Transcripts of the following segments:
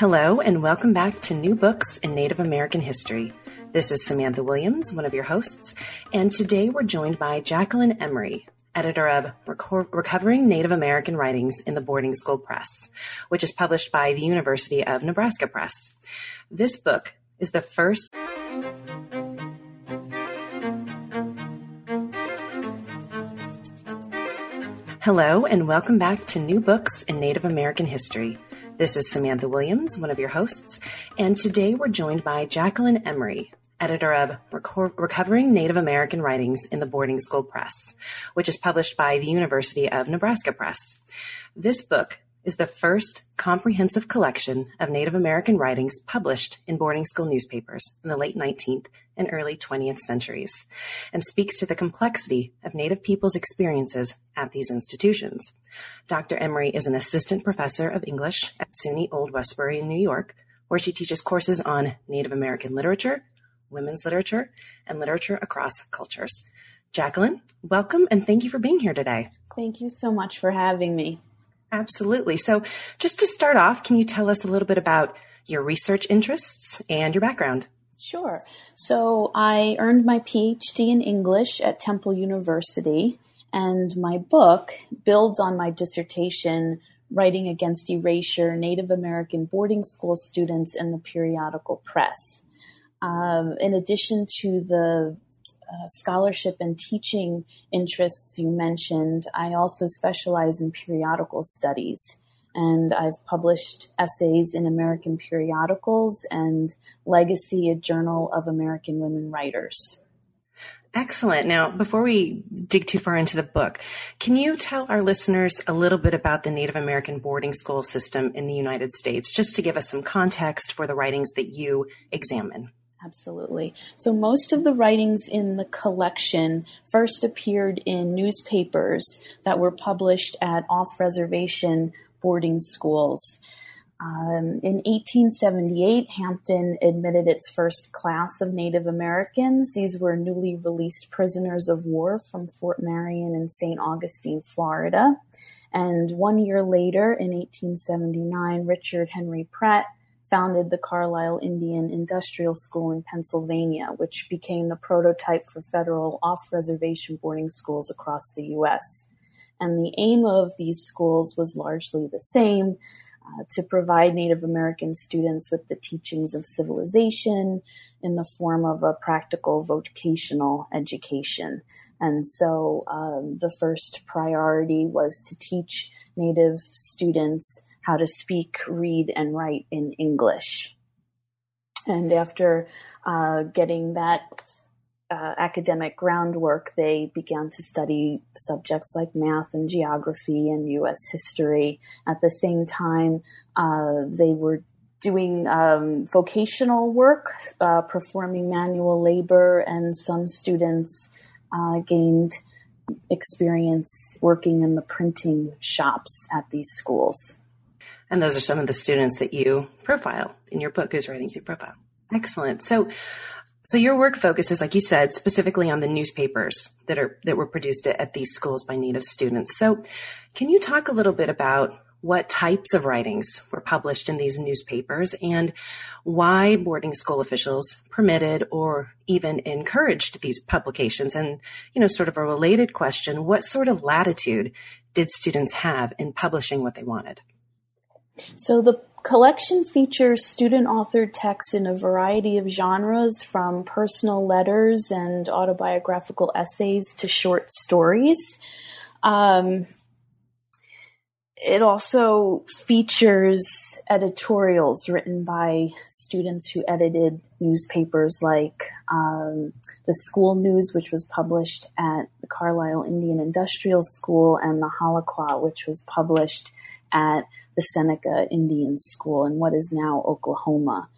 Hello, and welcome back to New Books in Native American History. This is Samantha Williams, one of your hosts, and today we're joined by Jacqueline Emery, editor of Reco- Recovering Native American Writings in the Boarding School Press, which is published by the University of Nebraska Press. This book is the first. Hello, and welcome back to New Books in Native American History. This is Samantha Williams, one of your hosts, and today we're joined by Jacqueline Emery, editor of Reco- Recovering Native American Writings in the Boarding School Press, which is published by the University of Nebraska Press. This book is the first comprehensive collection of Native American writings published in boarding school newspapers in the late 19th and early 20th centuries, and speaks to the complexity of Native people's experiences at these institutions. Dr. Emery is an assistant professor of English at SUNY Old Westbury in New York, where she teaches courses on Native American literature, women's literature, and literature across cultures. Jacqueline, welcome and thank you for being here today. Thank you so much for having me. Absolutely. So, just to start off, can you tell us a little bit about your research interests and your background? Sure. So, I earned my PhD in English at Temple University, and my book builds on my dissertation, Writing Against Erasure Native American Boarding School Students in the Periodical Press. Um, in addition to the uh, scholarship and teaching interests you mentioned, I also specialize in periodical studies. And I've published essays in American periodicals and Legacy, a journal of American women writers. Excellent. Now, before we dig too far into the book, can you tell our listeners a little bit about the Native American boarding school system in the United States, just to give us some context for the writings that you examine? Absolutely. So most of the writings in the collection first appeared in newspapers that were published at off reservation boarding schools. Um, in 1878, Hampton admitted its first class of Native Americans. These were newly released prisoners of war from Fort Marion in St. Augustine, Florida. And one year later, in 1879, Richard Henry Pratt founded the Carlisle Indian Industrial School in Pennsylvania, which became the prototype for federal off reservation boarding schools across the U.S. And the aim of these schools was largely the same uh, to provide Native American students with the teachings of civilization in the form of a practical vocational education. And so um, the first priority was to teach Native students how to speak, read, and write in English. And after uh, getting that uh, academic groundwork, they began to study subjects like math and geography and U.S. history. At the same time, uh, they were doing um, vocational work, uh, performing manual labor, and some students uh, gained experience working in the printing shops at these schools. And those are some of the students that you profile in your book, Whose Writings You Profile. Excellent. So, so your work focuses, like you said, specifically on the newspapers that are that were produced at, these schools by Native students. So, can you talk a little bit about what types of writings were published in these newspapers and why boarding school officials permitted or even encouraged these publications and you know sort of a related question what sort of latitude did students have in publishing what they wanted so the collection features student authored texts in a variety of genres from personal letters and autobiographical essays to short stories. Um, it also features editorials written by students who edited newspapers like um, the School News, which was published at the Carlisle Indian Industrial School, and the Hallaquah, which was published at the Seneca Indian School in what is now Oklahoma.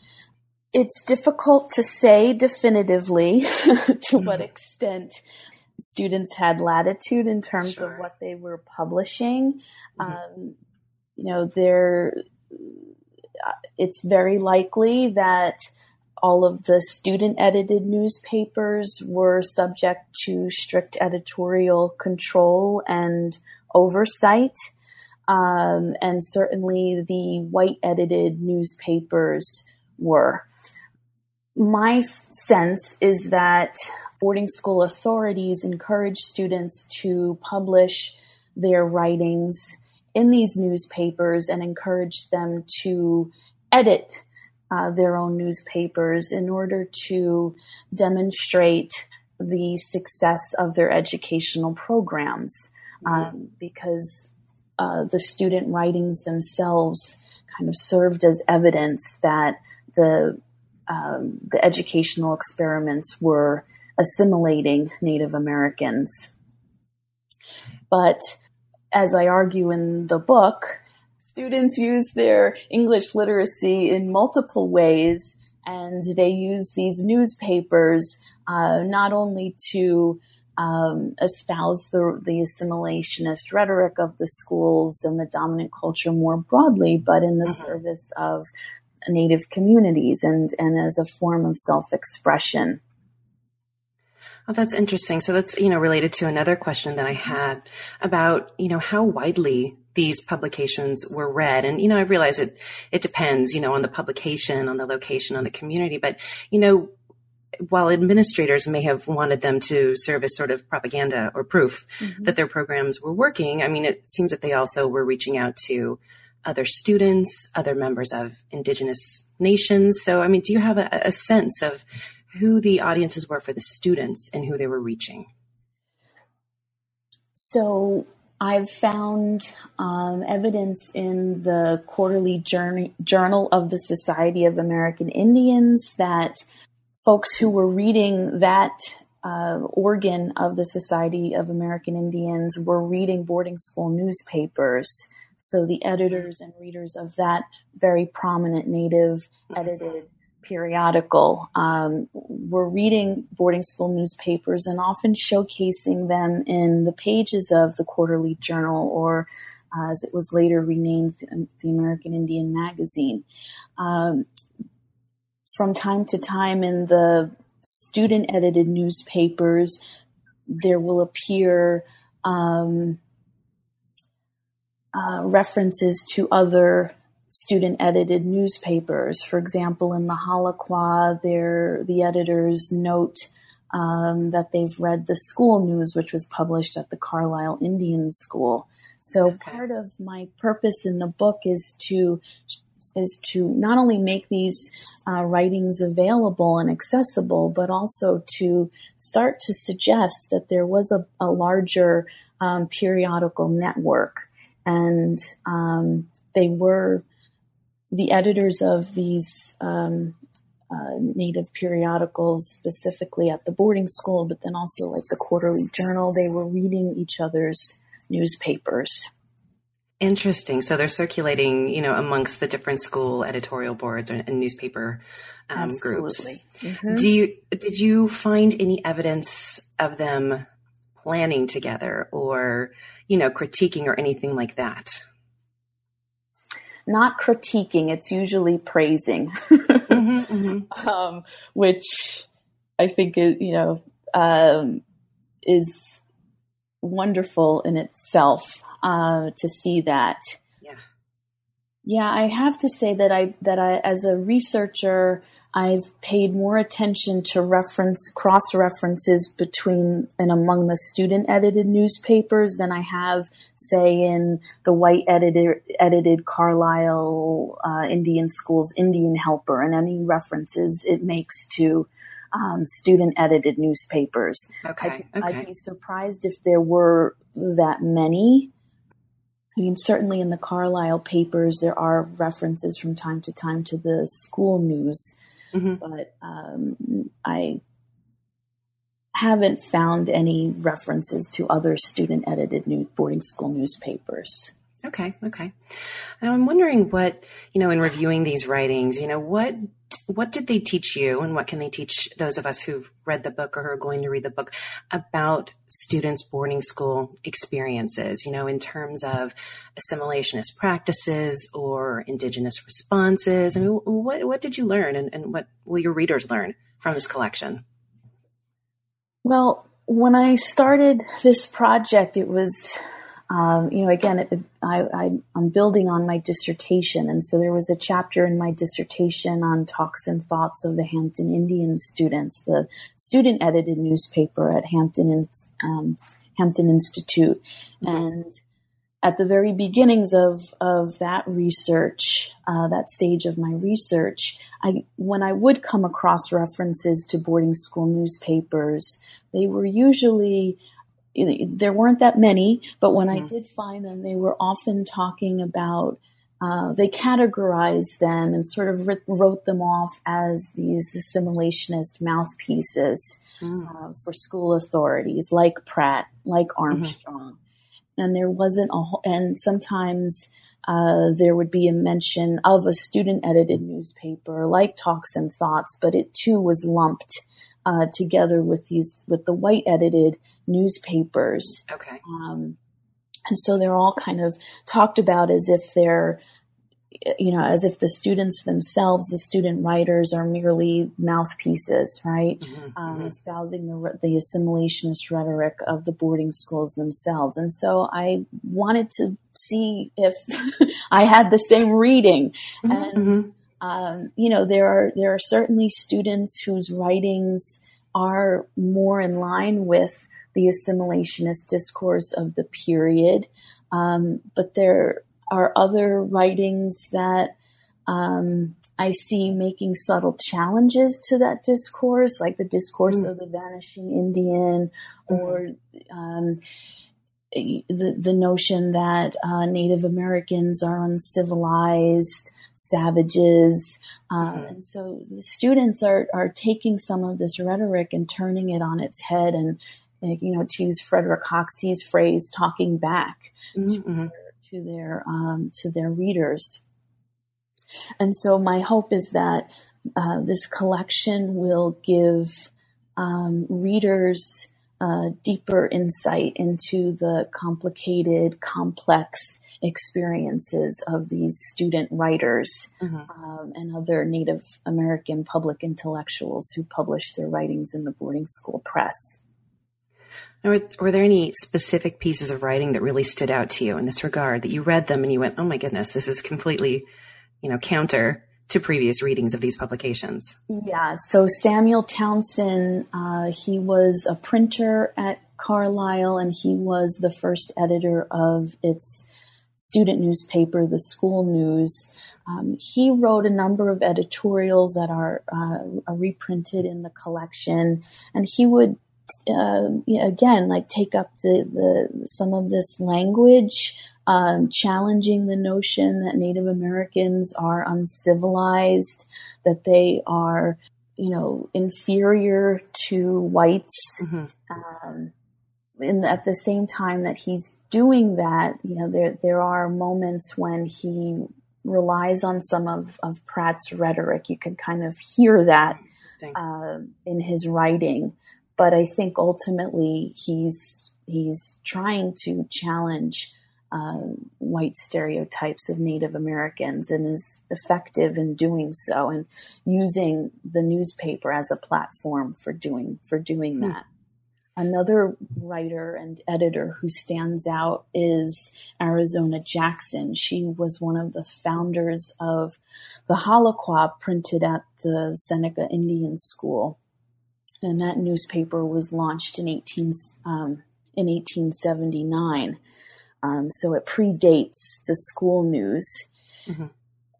It's difficult to say definitively to what extent students had latitude in terms sure. of what they were publishing. Mm-hmm. Um, you know, there, it's very likely that all of the student edited newspapers were subject to strict editorial control and oversight. Um, and certainly the white edited newspapers were. My f- sense is that boarding school authorities encourage students to publish their writings in these newspapers and encourage them to edit uh, their own newspapers in order to demonstrate the success of their educational programs mm-hmm. um, because uh, the student writings themselves kind of served as evidence that the um, the educational experiments were assimilating Native Americans. But as I argue in the book, students use their English literacy in multiple ways, and they use these newspapers uh, not only to um, espouse the, the assimilationist rhetoric of the schools and the dominant culture more broadly, but in the mm-hmm. service of Native communities and, and as a form of self expression. Oh, that's interesting. So that's, you know, related to another question that I had about, you know, how widely these publications were read. And, you know, I realize it, it depends, you know, on the publication, on the location, on the community. But, you know, while administrators may have wanted them to serve as sort of propaganda or proof mm-hmm. that their programs were working, I mean, it seems that they also were reaching out to other students, other members of indigenous nations. So, I mean, do you have a, a sense of who the audiences were for the students and who they were reaching? So I've found um, evidence in the quarterly journey, journal of the Society of American Indians that folks who were reading that uh, organ of the Society of American Indians were reading boarding school newspapers. So the editors and readers of that very prominent Native edited periodical. Um, we're reading boarding school newspapers and often showcasing them in the pages of the Quarterly Journal or uh, as it was later renamed, the American Indian Magazine. Um, from time to time in the student edited newspapers, there will appear um, uh, references to other student edited newspapers. For example, in the Hallaquah, the editors note um, that they've read the school news, which was published at the Carlisle Indian School. So okay. part of my purpose in the book is to is to not only make these uh, writings available and accessible, but also to start to suggest that there was a, a larger um, periodical network, and um, they were the editors of these um, uh, native periodicals, specifically at the boarding school, but then also like the quarterly journal, they were reading each other's newspapers. Interesting. So they're circulating, you know, amongst the different school editorial boards and, newspaper um, groups. Mm-hmm. Do you did you find any evidence of them planning together or, you know, critiquing or anything like that? Not critiquing, it's usually praising, mm-hmm, mm-hmm. Um, which I think is, you know, um, is wonderful in itself uh, to see that. Yeah. Yeah, I have to say that I that I as a researcher I've paid more attention to reference cross references between and among the student edited newspapers than I have, say, in the white edited edited Carlisle uh, Indian Schools Indian Helper and any references it makes to um, student edited newspapers. Okay. I'd, okay. I'd be surprised if there were that many. I mean, certainly in the Carlisle papers, there are references from time to time to the school news, mm-hmm. but um, I haven't found any references to other student edited new boarding school newspapers. Okay, okay. Now I'm wondering what, you know, in reviewing these writings, you know, what what did they teach you and what can they teach those of us who've read the book or who are going to read the book about students boarding school experiences you know in terms of assimilationist practices or indigenous responses? I mean what, what did you learn and, and what will your readers learn from this collection? Well when i started this project it was um, you know, again, it, I, am building on my dissertation. And so there was a chapter in my dissertation on talks and thoughts of the Hampton Indian students, the student edited newspaper at Hampton, um, Hampton Institute. Mm-hmm. And at the very beginnings of, of that research, uh, that stage of my research, I, when I would come across references to boarding school newspapers, they were usually there weren't that many, but when mm-hmm. I did find them, they were often talking about. Uh, they categorized them and sort of wrote them off as these assimilationist mouthpieces mm. uh, for school authorities, like Pratt, like mm-hmm. Armstrong. Mm-hmm. And there wasn't a whole, and sometimes uh, there would be a mention of a student edited newspaper like Talks and Thoughts, but it too was lumped uh, together with these with the white edited newspapers. Okay. Um, and so they're all kind of talked about as if they're you know, as if the students themselves, the student writers, are merely mouthpieces, right? Mm-hmm, um, mm-hmm. Espousing the, the assimilationist rhetoric of the boarding schools themselves. And so I wanted to see if I had the same reading. Mm-hmm, and mm-hmm. Um, you know, there are there are certainly students whose writings are more in line with the assimilationist discourse of the period, um, but there are other writings that um, I see making subtle challenges to that discourse, like the discourse mm. of the vanishing Indian, mm. or um, the the notion that uh, Native Americans are uncivilized savages. Um, mm-hmm. And so the students are, are taking some of this rhetoric and turning it on its head and, you know, to use Frederick Hoxie's phrase, talking back mm-hmm. to, their, to their, um, to their readers. And so my hope is that uh, this collection will give um, readers uh, deeper insight into the complicated, complex experiences of these student writers mm-hmm. um, and other Native American public intellectuals who published their writings in the boarding school press. Were, were, there any specific pieces of writing that really stood out to you in this regard that you read them and you went, "Oh my goodness, this is completely, you know, counter to previous readings of these publications?" Yeah. So Samuel Townsend, uh, he was a printer at Carlisle, and he was the first editor of its student newspaper, the School News. Um, he wrote a number of editorials that are, uh, reprinted in the collection, and he would uh, again like take up the, the some of this language, um, challenging the notion that Native Americans are uncivilized, that they are you know inferior to whites. Mm-hmm. Um, in, at the same time that he's doing that, you know, there there are moments when he relies on some of, of Pratt's rhetoric. You can kind of hear that uh, in his writing. But I think ultimately he's he's trying to challenge uh, white stereotypes of Native Americans and is effective in doing so and using the newspaper as a platform for doing for doing hmm. that. Another writer and editor who stands out is Arizona Jackson. She was one of the founders of the Hallaquah printed at the Seneca Indian School. And that newspaper was launched in 18, um, in 1879. Um, so it predates the school news. Mm-hmm.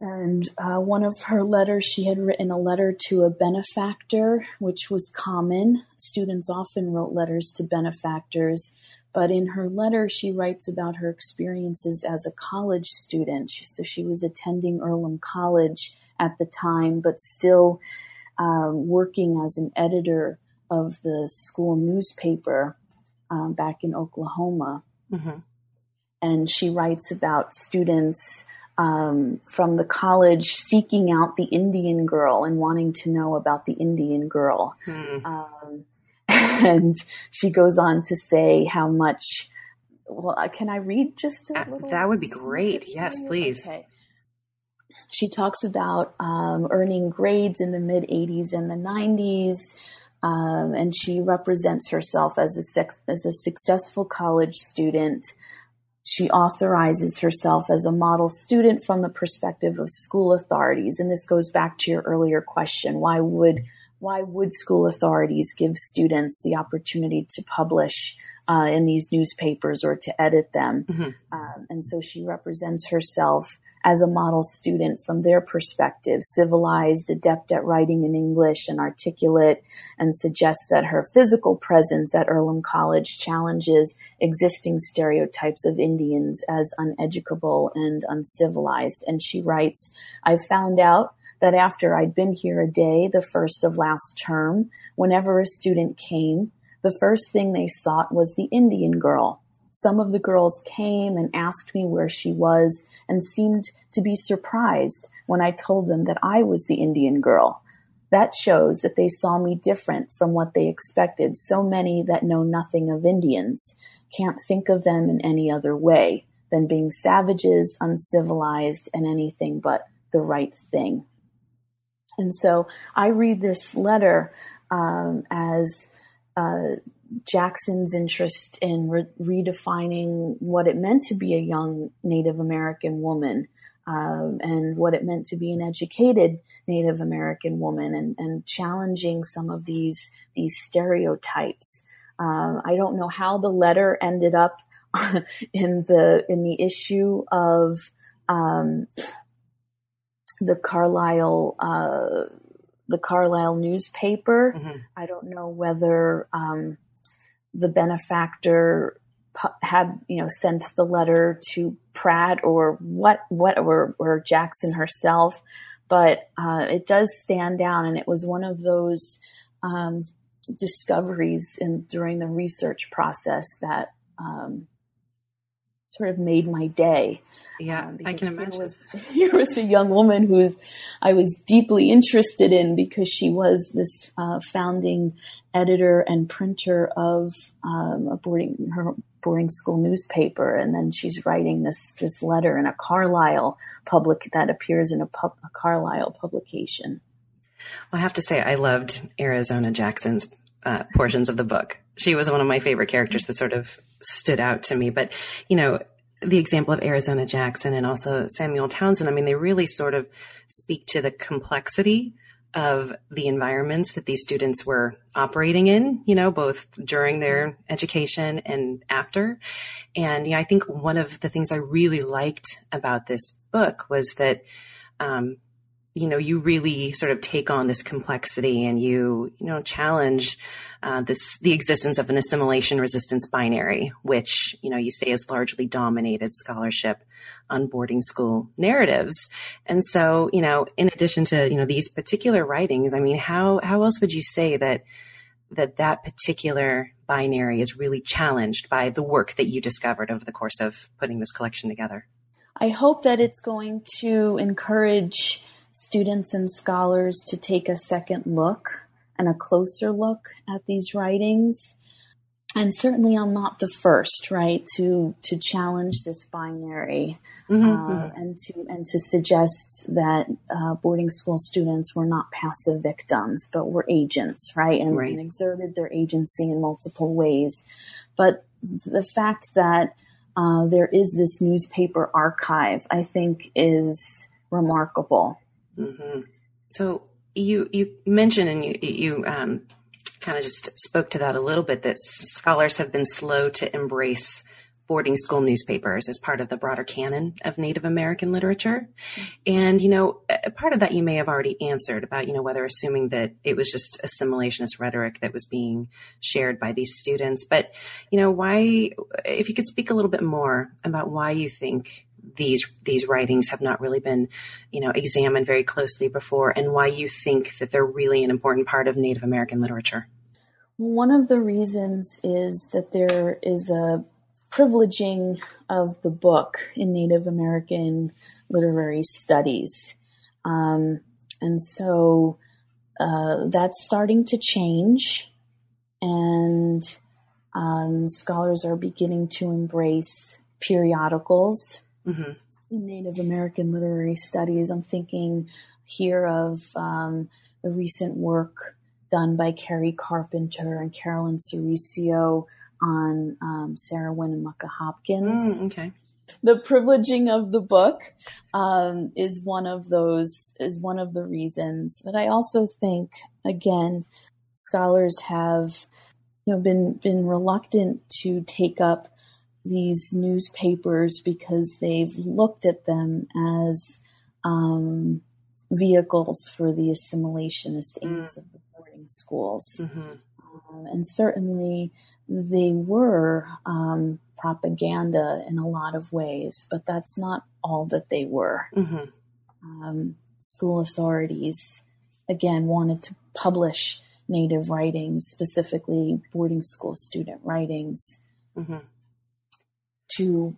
And uh, one of her letters, she had written a letter to a benefactor, which was common. Students often wrote letters to benefactors. But in her letter, she writes about her experiences as a college student. So she was attending Earlham College at the time, but still um, working as an editor of the school newspaper um, back in Oklahoma. Mm-hmm. And she writes about students um, from the college seeking out the Indian girl and wanting to know about the Indian girl. Hmm. Um, and she goes on to say how much. Well, uh, can I read just a little? That would be great. Yes, please. Okay. She talks about um, earning grades in the mid 80s and the 90s. Um, and she represents herself as a, sex, as a successful college student she authorizes herself as a model student from the perspective of school authorities. And this goes back to your earlier question. Why would, why would school authorities give students the opportunity to publish uh, in these newspapers or to edit them? Mm-hmm. Um, and so she represents herself as a model student from their perspective, civilized, adept at writing in English and articulate, and suggests that her physical presence at Earlham College challenges existing stereotypes of Indians as uneducable and uncivilized. And she writes, I found out that after I'd been here a day, the first of last term, whenever a student came, the first thing they sought was the Indian girl some of the girls came and asked me where she was and seemed to be surprised when I told them that I was the Indian girl. That shows that they saw me different from what they expected. So many that know nothing of Indians can't think of them in any other way than being savages, uncivilized, and anything but the right thing. And so I read this letter um, as uh, Jackson's interest in re- redefining what it meant to be a young Native American woman um, and what it meant to be an educated Native American woman and, and challenging some of these these stereotypes. Um, I don't know how the letter ended up in the in the issue of um, the Carlisle uh, the Carlisle newspaper. Mm-hmm. I don't know whether um, the benefactor had you know sent the letter to Pratt or what what or, or Jackson herself, but uh, it does stand down, and it was one of those um, discoveries in during the research process that um, sort of made my day. Yeah, um, I can imagine. Here was, here was a young woman who I was deeply interested in because she was this uh, founding editor and printer of um, a boarding her boarding school newspaper, and then she's writing this this letter in a Carlisle public that appears in a, pub, a Carlisle publication. Well, I have to say, I loved Arizona Jackson's uh, portions of the book. She was one of my favorite characters The sort of stood out to me. But, you know, the example of Arizona Jackson and also Samuel Townsend, I mean, they really sort of speak to the complexity of the environments that these students were operating in, you know, both during their education and after. And, know, I think one of the things I really liked about this book was that, um, you know, you really sort of take on this complexity and you, you know, challenge uh, this the existence of an assimilation resistance binary, which you know you say has largely dominated scholarship on boarding school narratives. And so, you know, in addition to you know these particular writings, I mean, how how else would you say that that that particular binary is really challenged by the work that you discovered over the course of putting this collection together? I hope that it's going to encourage students and scholars to take a second look and a closer look at these writings. and certainly I'm not the first, right, to to challenge this binary Mm-hmm, uh, mm-hmm. and to and to suggest that uh, boarding school students were not passive victims, but were agents, right, and, Right. and exerted their agency in multiple ways. But the fact that uh, there is this newspaper archive, I think, is remarkable. So you you mentioned and you you um, kind of just spoke to that a little bit that scholars have been slow to embrace boarding school newspapers as part of the broader canon of Native American literature. And you know, a part of that you may have already answered about you know whether assuming that it was just assimilationist rhetoric that was being shared by these students, but you know why if you could speak a little bit more about why you think these these writings have not really been you know examined very closely before and why you think that they're really an important part of Native American literature. One of the reasons is that there is a privileging of the book in Native American literary studies. Um, and so uh, that's starting to change, and um, scholars are beginning to embrace periodicals Mhm. in Native American literary studies. I'm thinking here of um, the recent work done by Cari Carpenter and Carolyn Sorisio on um, Sarah Winnemucca Hopkins Mm, okay. the privileging of the book um, is one of those is one of the reasons but i also think again scholars have you know been been reluctant to take up these newspapers because they've looked at them as um, vehicles for the assimilationist aims of the boarding schools Mhm. um, and certainly they were um, propaganda in a lot of ways, but that's not all that they were. Mhm. Um, school authorities, again, wanted to publish Native writings, specifically boarding school student writings, Mhm. To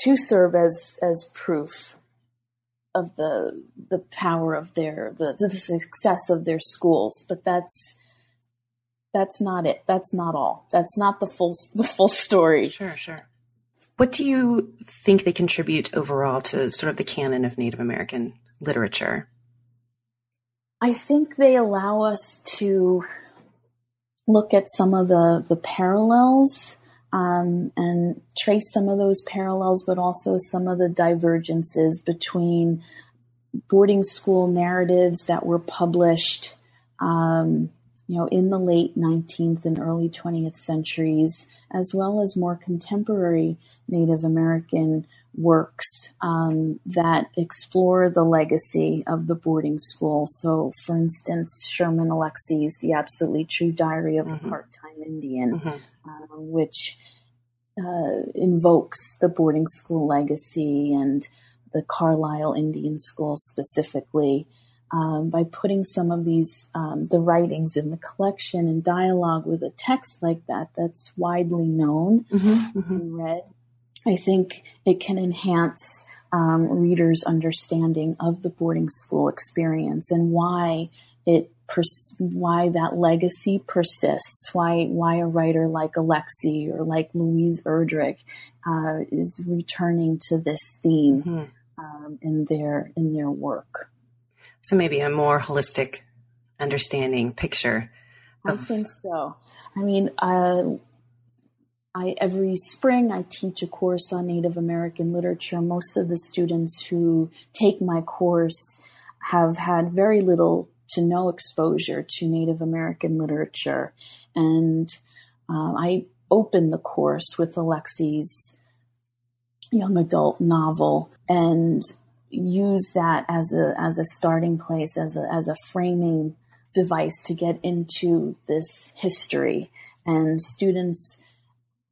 to serve as as proof of the the power of their the, the success of their schools. But that's that's not it. That's not all. That's not the full the full story. Sure, sure. What do you think they contribute overall to sort of the canon of Native American literature? I think they allow us to look at some of the the parallels um, and trace some of those parallels, but also some of the divergences between boarding school narratives that were published, um, you know, in the late 19th and early 20th centuries, as well as more contemporary Native American works um, that explore the legacy of the boarding school. So, for instance, Sherman Alexie's The Absolutely True Diary of a Part-Time Indian, uh, which uh, invokes the boarding school legacy and the Carlisle Indian School specifically. Um, by putting some of these um, the writings in the collection in dialogue with a text like that that's widely known and read I think it can enhance um, readers' understanding of the boarding school experience and why it pers- why that legacy persists. Why why a writer like Alexie or like Louise Erdrich uh, is returning to this theme um, in their in their work. So maybe a more holistic understanding picture. I think so. I mean, uh, I every spring I teach a course on Native American literature. Most of the students who take my course have had very little to no exposure to Native American literature, and uh, I open the course with Alexie's young adult novel and use that as a as a starting place as a as a framing device to get into this history and students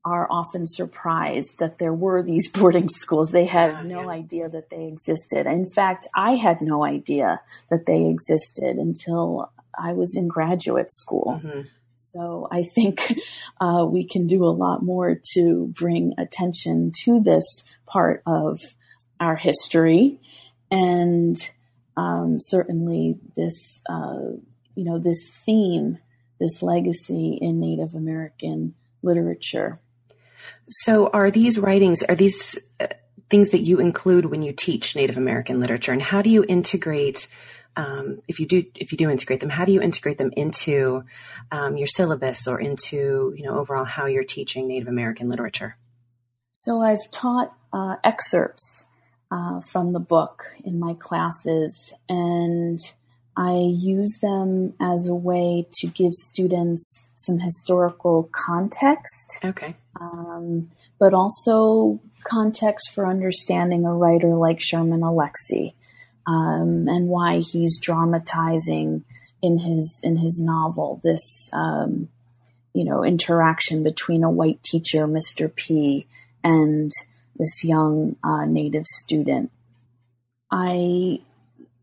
are often surprised that there were these boarding schools. They had no idea that they existed. In fact, I had no idea that they existed until I was in graduate school. So I think uh, we can do a lot more to bring attention to this part of our history, and um, certainly this, uh, you know, this theme, this legacy in Native American literature. So, are these writings, are these uh, things that you include when you teach Native American literature? And how do you integrate? Um, if you do, if you do integrate them, how do you integrate them into um, your syllabus or into, you know, overall how you're teaching Native American literature? So I've taught uh, excerpts uh, from the book in my classes, and I use them as a way to give students some historical context. Okay. Um, but also context for understanding a writer like Sherman Alexie um, and why he's dramatizing in his in his novel this um, you know interaction between a white teacher, Mr. P, and this young uh, native student. I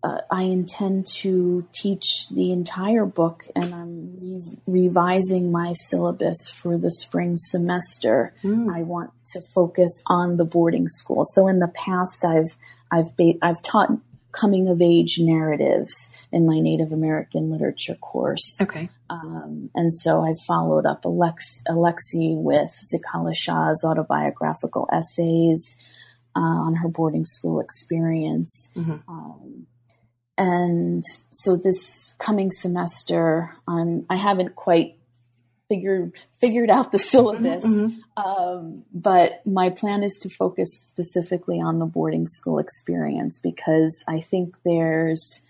uh, I intend to teach the entire book, and I'm re- revising my syllabus for the spring semester. Mm. I want to focus on the boarding school. So in the past, I've I've ba- I've taught coming of age narratives in my Native American literature course. Okay. Um, and so I followed up Alex- Alexie with Zitkala-Ša's autobiographical essays uh, on her boarding school experience. Mm-hmm. Um, and so this coming semester, um, I haven't quite figured figured out the syllabus. Mm-hmm. Um, but my plan is to focus specifically on the boarding school experience because I think there's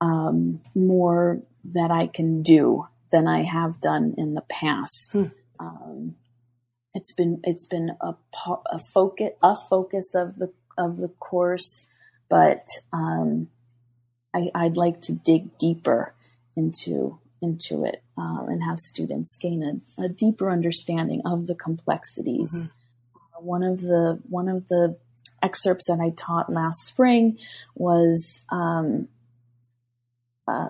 um, more that I can do than I have done in the past. Mm. Um, it's been it's been a, a focus a focus of the of the course, but um, I, I'd like to dig deeper into into it uh, and have students gain a, a, deeper understanding of the complexities. Mm-hmm. Uh, one of the one of the excerpts that I taught last spring was um, uh,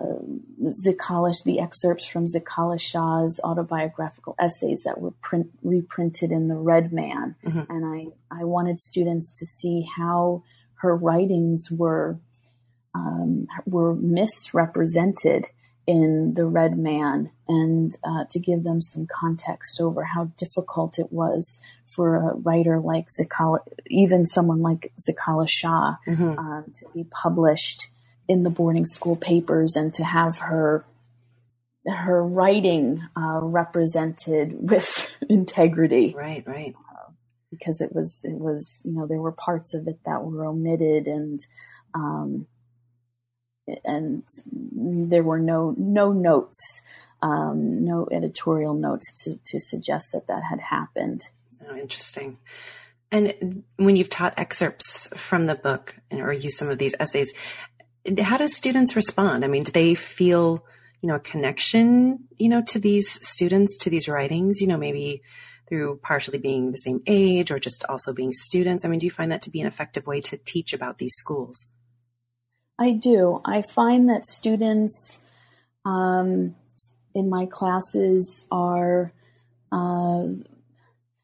Zitkala, the excerpts from Zitkala-Ša's autobiographical essays that were print, reprinted in the Red Man, mm-hmm. and I I wanted students to see how her writings were um, were misrepresented in The Red Man and uh, to give them some context over how difficult it was for a writer like Zitkala, even someone like Zitkala-Ša, mm-hmm. um, to be published in the boarding school papers and to have her her writing uh, represented with integrity. Right, right. Uh, because it was it was you know there were parts of it that were omitted and um, and there were no no notes, um, no editorial notes to to suggest that that had happened. Oh, interesting. And when you've taught excerpts from the book or use some of these essays, how do students respond? I mean, do they feel you know a connection you know to these students to these writings? You know, maybe through partially being the same age or just also being students. I mean, do you find that to be an effective way to teach about these schools? I do. I find that students um, in my classes are, uh,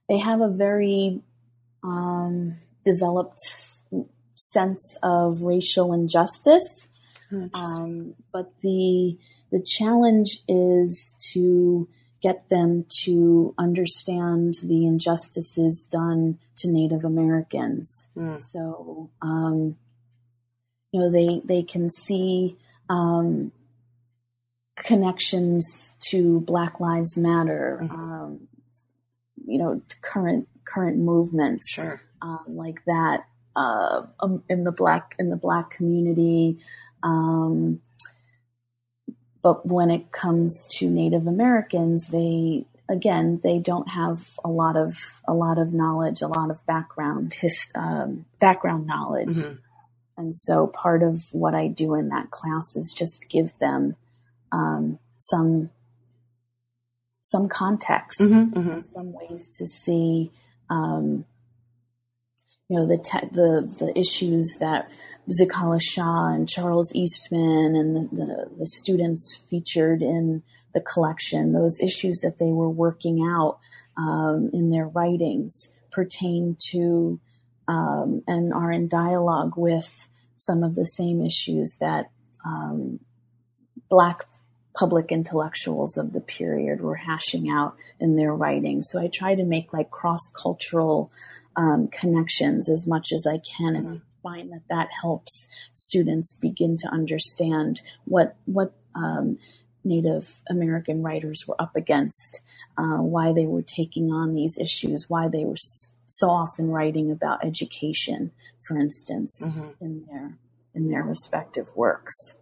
they have a very um, developed sense of racial injustice. Um, but the the challenge is to get them to understand the injustices done to Native Americans. Mm. So um, you know they they can see um, connections to Black Lives Matter, mm-hmm. um, you know, current current movements sure. um, like that uh, um, in the black in the black community. Um, but when it comes to Native Americans, they again they don't have a lot of a lot of knowledge, a lot of background his um, background knowledge. Mm-hmm. And so part of what I do in that class is just give them um, some some context, mm-hmm, mm-hmm. some ways to see, um, you know, the te- the the issues that Zitkala-Ša and Charles Eastman and the, the, the students featured in the collection, those issues that they were working out um, in their writings pertain to um, and are in dialogue with some of the same issues that um, black public intellectuals of the period were hashing out in their writing. So I try to make like cross cultural um, connections as much as I can, and I find that that helps students begin to understand what what um, Native American writers were up against, uh, why they were taking on these issues, why they were so often writing about education, for instance, mm-hmm. in their in their respective works.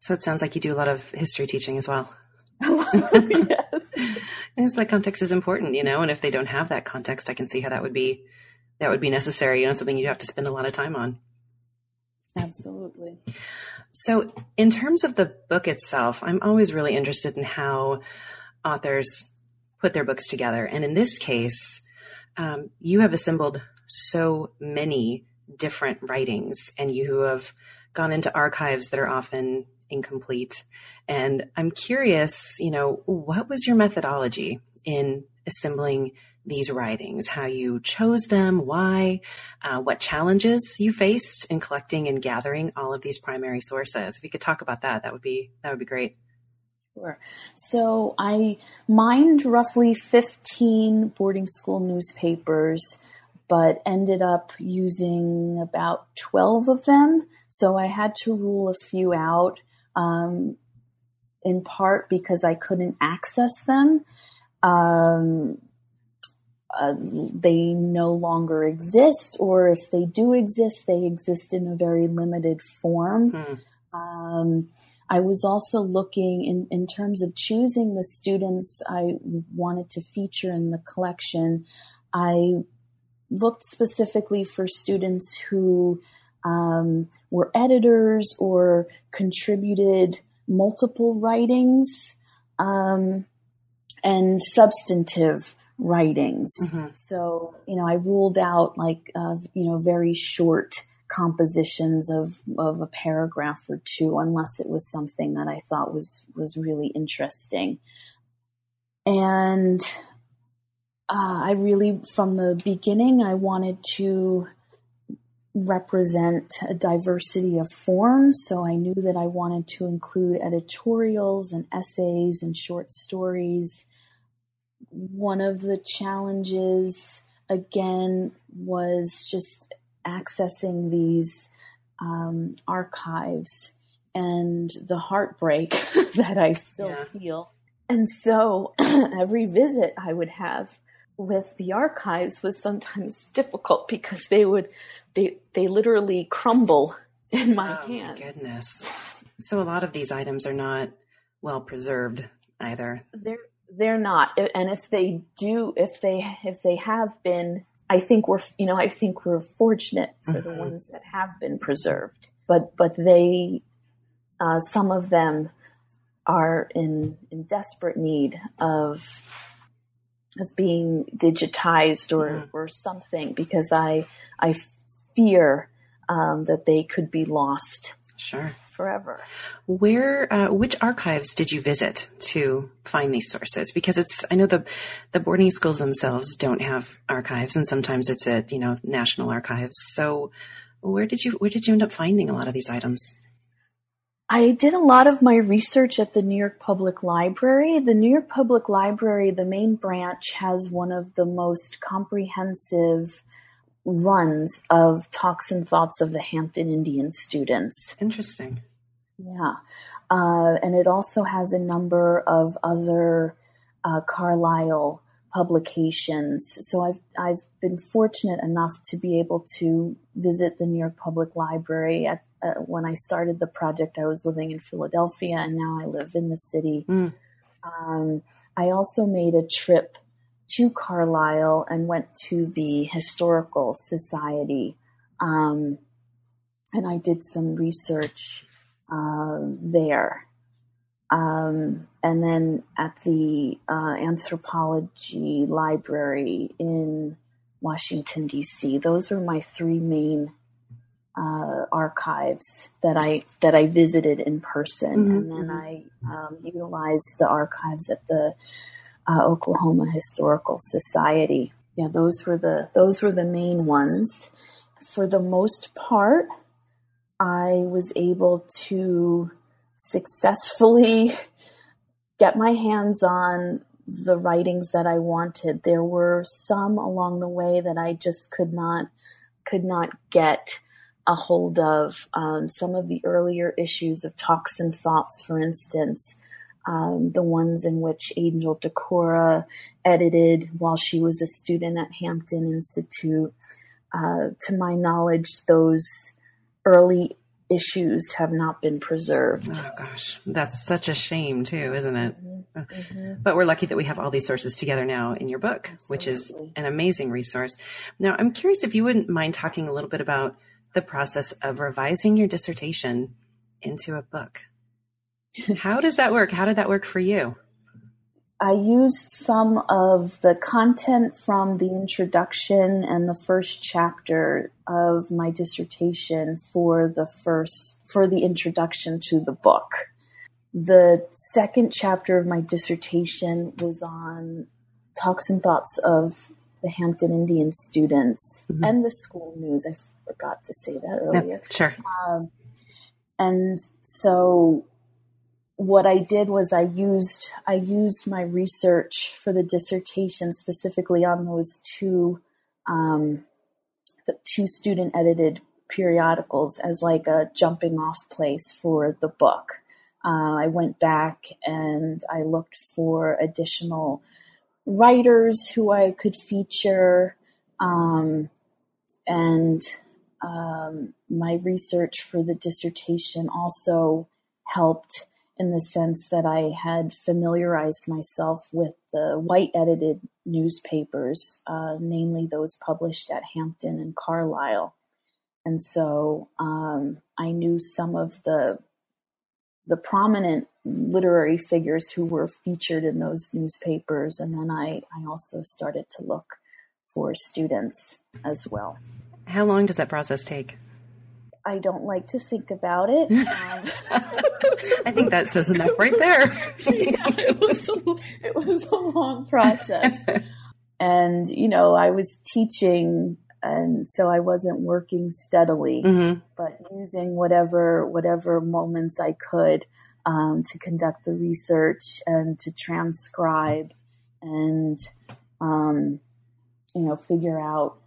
So it sounds like you do a lot of history teaching as well. yes. Because the context is important, you know, and if they don't have that context, I can see how that would be that would be necessary, you know, something you'd have to spend a lot of time on. Absolutely. So, in terms of the book itself, I'm always really interested in how authors put their books together. And in this case, um, you have assembled so many different writings and you have gone into archives that are often incomplete. And I'm curious, you know, what was your methodology in assembling these writings, how you chose them, why, uh, what challenges you faced in collecting and gathering all of these primary sources. If you could talk about that, that would be that would be great. Sure. So I mined roughly 15 boarding school newspapers, but ended up using about 12 of them. So I had to rule a few out, um, in part because I couldn't access them. Um, uh, they no longer exist, or if they do exist, they exist in a very limited form. Hmm. Um, I was also looking in, in terms of choosing the students I wanted to feature in the collection. I looked specifically for students who um, were editors or contributed multiple writings um, and substantive writings. Mm-hmm. So, you know, I ruled out like, uh, you know, very short compositions of, of a paragraph or two, unless it was something that I thought was, was really interesting. And, uh, I really, from the beginning, I wanted to represent a diversity of forms. So I knew that I wanted to include editorials and essays and short stories one of the challenges again was just accessing these um, archives and the heartbreak that I still yeah. feel. And so every visit I would have with the archives was sometimes difficult because they would they they literally crumble in my oh, hands. My goodness. So a lot of these items are not well preserved either. They're they're not and if they do if they if they have been i think we're you know i think we're fortunate for mm-hmm. the ones that have been preserved but but they uh, some of them are in in desperate need of of being digitized or mm-hmm. or something because i i fear um, that they could be lost sure forever. Where, uh, which archives did you visit to find these sources? Because it's, I know the, the boarding schools themselves don't have archives and sometimes it's at, you know, national archives. So where did you, where did you end up finding a lot of these items? I did a lot of my research at the New York Public Library. The New York Public Library, the main branch, has one of the most comprehensive runs of talks and thoughts of the Hampton Indian students. Interesting. Yeah. Uh, and it also has a number of other uh, Carlisle publications. So I've I've been fortunate enough to be able to visit the New York Public Library. At, uh, when I started the project, I was living in Philadelphia, and now I live in the city. Mm. Um, I also made a trip to Carlisle and went to the Historical Society. Um, and I did some research uh, there. Um, and then at the uh, Anthropology Library in Washington, D.C. Those are my three main uh, archives that I that I visited in person, mm-hmm. and then I um, utilized the archives at the uh, Oklahoma Historical Society. Yeah, those were the those were the main ones. For the most part, I was able to successfully get my hands on the writings that I wanted. There were some along the way that I just could not could not get a hold of. Um, some of the earlier issues of Talks and Thoughts, for instance, um, the ones in which Angel Decora edited while she was a student at Hampton Institute. Uh, to my knowledge, those early issues have not been preserved. Oh gosh, that's such a shame too, isn't it? Mm-hmm. mm-hmm. But we're lucky that we have all these sources together now in your book, Absolutely. which is an amazing resource. Now, I'm curious if you wouldn't mind talking a little bit about the process of revising your dissertation into a book. How does that work? How did that work for you? I used some of the content from the introduction and the first chapter of my dissertation for the first for the introduction to the book. The second chapter of my dissertation was on talks and thoughts of the Hampton Indian students mm-hmm. and the school news. I forgot to say that earlier. sure. Um, and so what I did was I used I used my research for the dissertation specifically on those two um, the two student edited periodicals as like a jumping off place for the book. Uh, I went back and I looked for additional writers who I could feature, um, and um, my research for the dissertation also helped in the sense that I had familiarized myself with the white edited newspapers, uh, namely those published at Hampton and Carlisle. And so um, I knew some of the the prominent literary figures who were featured in those newspapers, and then I, I also started to look for students as well. How long does that process take? I don't like to think about it. Um, I think that says enough right there. yeah, it was a, it was a long process, and you know, I was teaching, and so I wasn't working steadily, mm-hmm. but using whatever whatever moments I could um, to conduct the research and to transcribe and um, you know figure out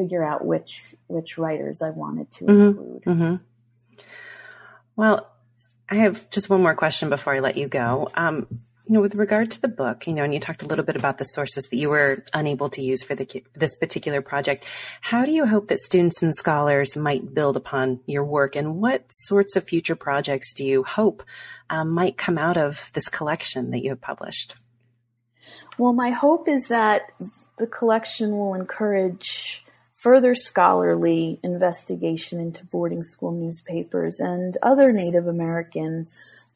figure out which which writers I wanted to mm-hmm. include. Mm-hmm. Well, I have just one more question before I let you go. Um, you know, with regard to the book, you know, and you talked a little bit about the sources that you were unable to use for the, this particular project. How do you hope that students and scholars might build upon your work, and what sorts of future projects do you hope um, might come out of this collection that you have published? Well, my hope is that the collection will encourage further scholarly investigation into boarding school newspapers and other Native American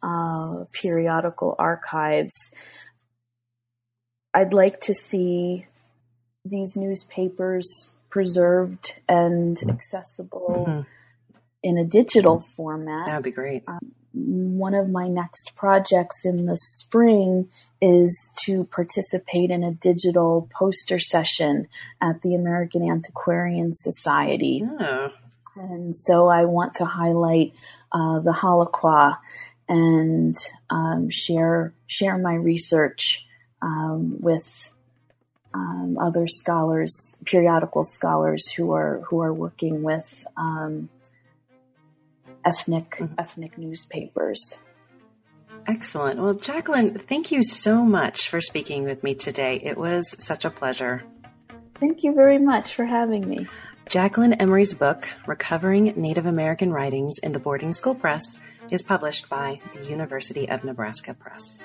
uh, periodical archives. I'd like to see these newspapers preserved and accessible mm-hmm. in a digital format. That would be great. Um, one of my next projects in the spring is to participate in a digital poster session at the American Antiquarian Society. Oh. And so I want to highlight uh, the Hallaquah and um, share share my research um, with um, other scholars, periodical scholars who are who are working with um, ethnic mm-hmm. ethnic newspapers. Excellent. Well, Jacqueline, thank you so much for speaking with me today. It was such a pleasure. Thank you very much for having me. Jacqueline Emery's book, Recovering Native American Writings in the Boarding School Press, is published by the University of Nebraska Press.